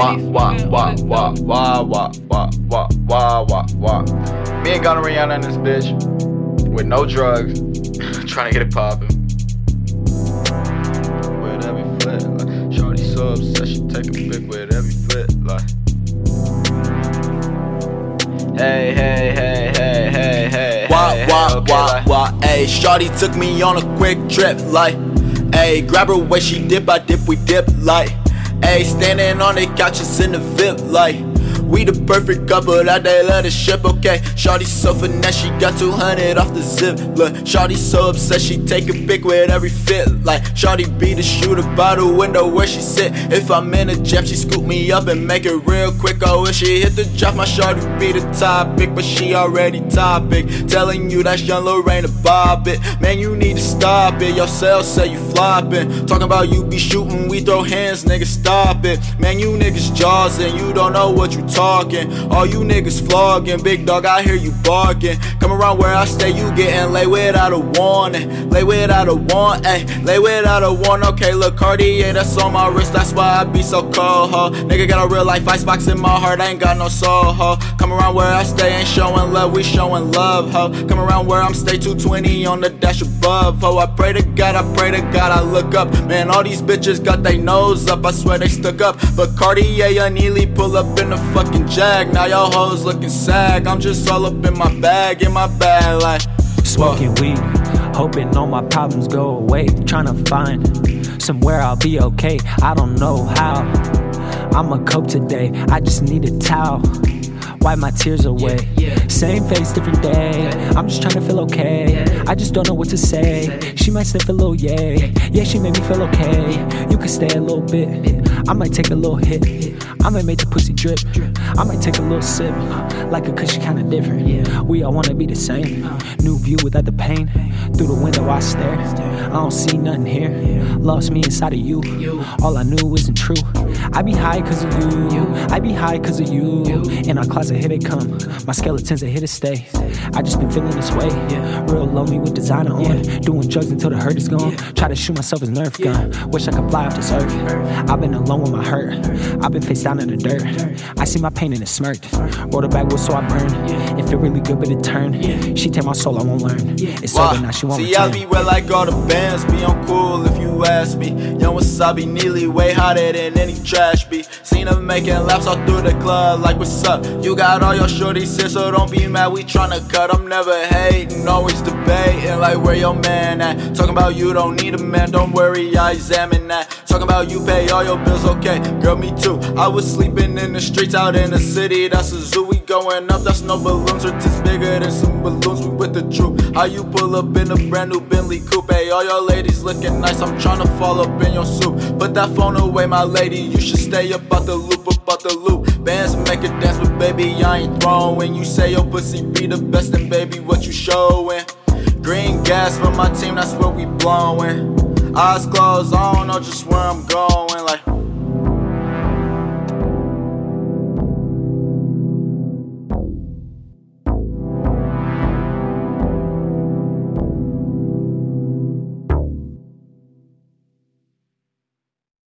wah, wah, wah, wah, wah, wah, wah, wah, wah, wah, wah. Me and Rihanna in this bitch with no drugs, trying to get it poppin'. With every flit, like Shorty so obsessed, she take a pic with every flit, like. Hey, hey, hey, hey, hey, hey. Wah, hey, wah, hey, okay, wah, like- wah, ayy. Shawty took me on a quick trip, like, ayy. Grab her way she dip, I dip, we dip, like, ayy. Standing on the couches in the VIP, like. We the perfect couple that they let us ship, okay? Shawty so finesse, she got 200 off the zip. Look, Shawty so obsessed, she take a pic with every fit. Like, Shawty be the shooter by the window where she sit. If I'm in a jet, she scoop me up and make it real quick. Oh, if she hit the drop, my Shawty be the topic, but she already topic. Telling you that's young Lorraine to bob it. Man, you need to stop it. Your cell say you flopping. Talking about you be shooting, we throw hands, nigga, stop it. Man, you niggas jaws and you don't know what you talking. All you niggas flogging, big dog, I hear you barking. Come around where I stay, you getting lay without a warning. Lay without a warrant, ayy. Lay without a warrant, okay, look, Cartier, that's on my wrist, that's why I be so cold, ho. Nigga got a real life icebox in my heart, I ain't got no soul, ho. Come around where I stay, ain't showing love, we showing love, ho. Come around where I'm stay 220 on the dash above, ho. I pray to God, I pray to God, I look up. Man, all these bitches got they nose up, I swear they stuck up. But Cartier and pull up in the fucking jag. Now y'all hoes looking sag. I'm just all up in my bag, in my bag, like. Smoking weed, hoping all my problems go away. Trying to find somewhere I'll be okay. I don't know how. I'ma cope today. I just need a towel. Wipe my tears away. Same face, different day. I'm just trying to feel okay. I just don't know what to say. She might sniff a little yay. Yeah, she made me feel okay. You could stay a little bit. I might take a little hit. I might make the pussy drip. I might take a little sip. Like a cushion, kinda different. We all wanna be the same. New view without the pain. Through the window, I stare. I don't see nothing here. Lost me inside of you. All I knew isn't true. I be high cause of you. I be high cause of you. In our closet, here they come. My skeletons are here to stay. I just been feeling this way. Real lonely with designer on. Doing drugs until the hurt is gone. Try to shoot myself as Nerf gun. Wish I could fly off this earth. I've been alone with my hurt. I've been face down in the dirt. I see my pain and it smirked. Rolled a backwards so I burn. It feel really good, but it turned. She take my soul, I won't learn. It's over now, she See, me I be where I got the bands, be on cool you ask me. Young Wasabi Neely way hotter than any trash be. Seen them making laps all through the club, like what's up? You got all your shorties here, so don't be mad. We tryna cut. I'm never hating, always debating like where your man at. Talking about you don't need a man, don't worry, I examine that. Talking about you pay all your bills, okay? Girl, me too. I was sleeping in the streets out in the city. That's a zoo. We going up, that's no balloons. Or just bigger than some balloons. We with the truth. How you pull up in a brand new Bentley coupe? All your ladies looking nice. I'm tryna fall up in your soup. Put that phone away, my lady. You should stay up out the loop, up out the loop. Bands make a dance, but baby, I ain't throwing. You say your pussy be the best, and baby, what you showing? Green gas for my team, that's what we blowing. Eyes closed, I don't know just where I'm going. Like.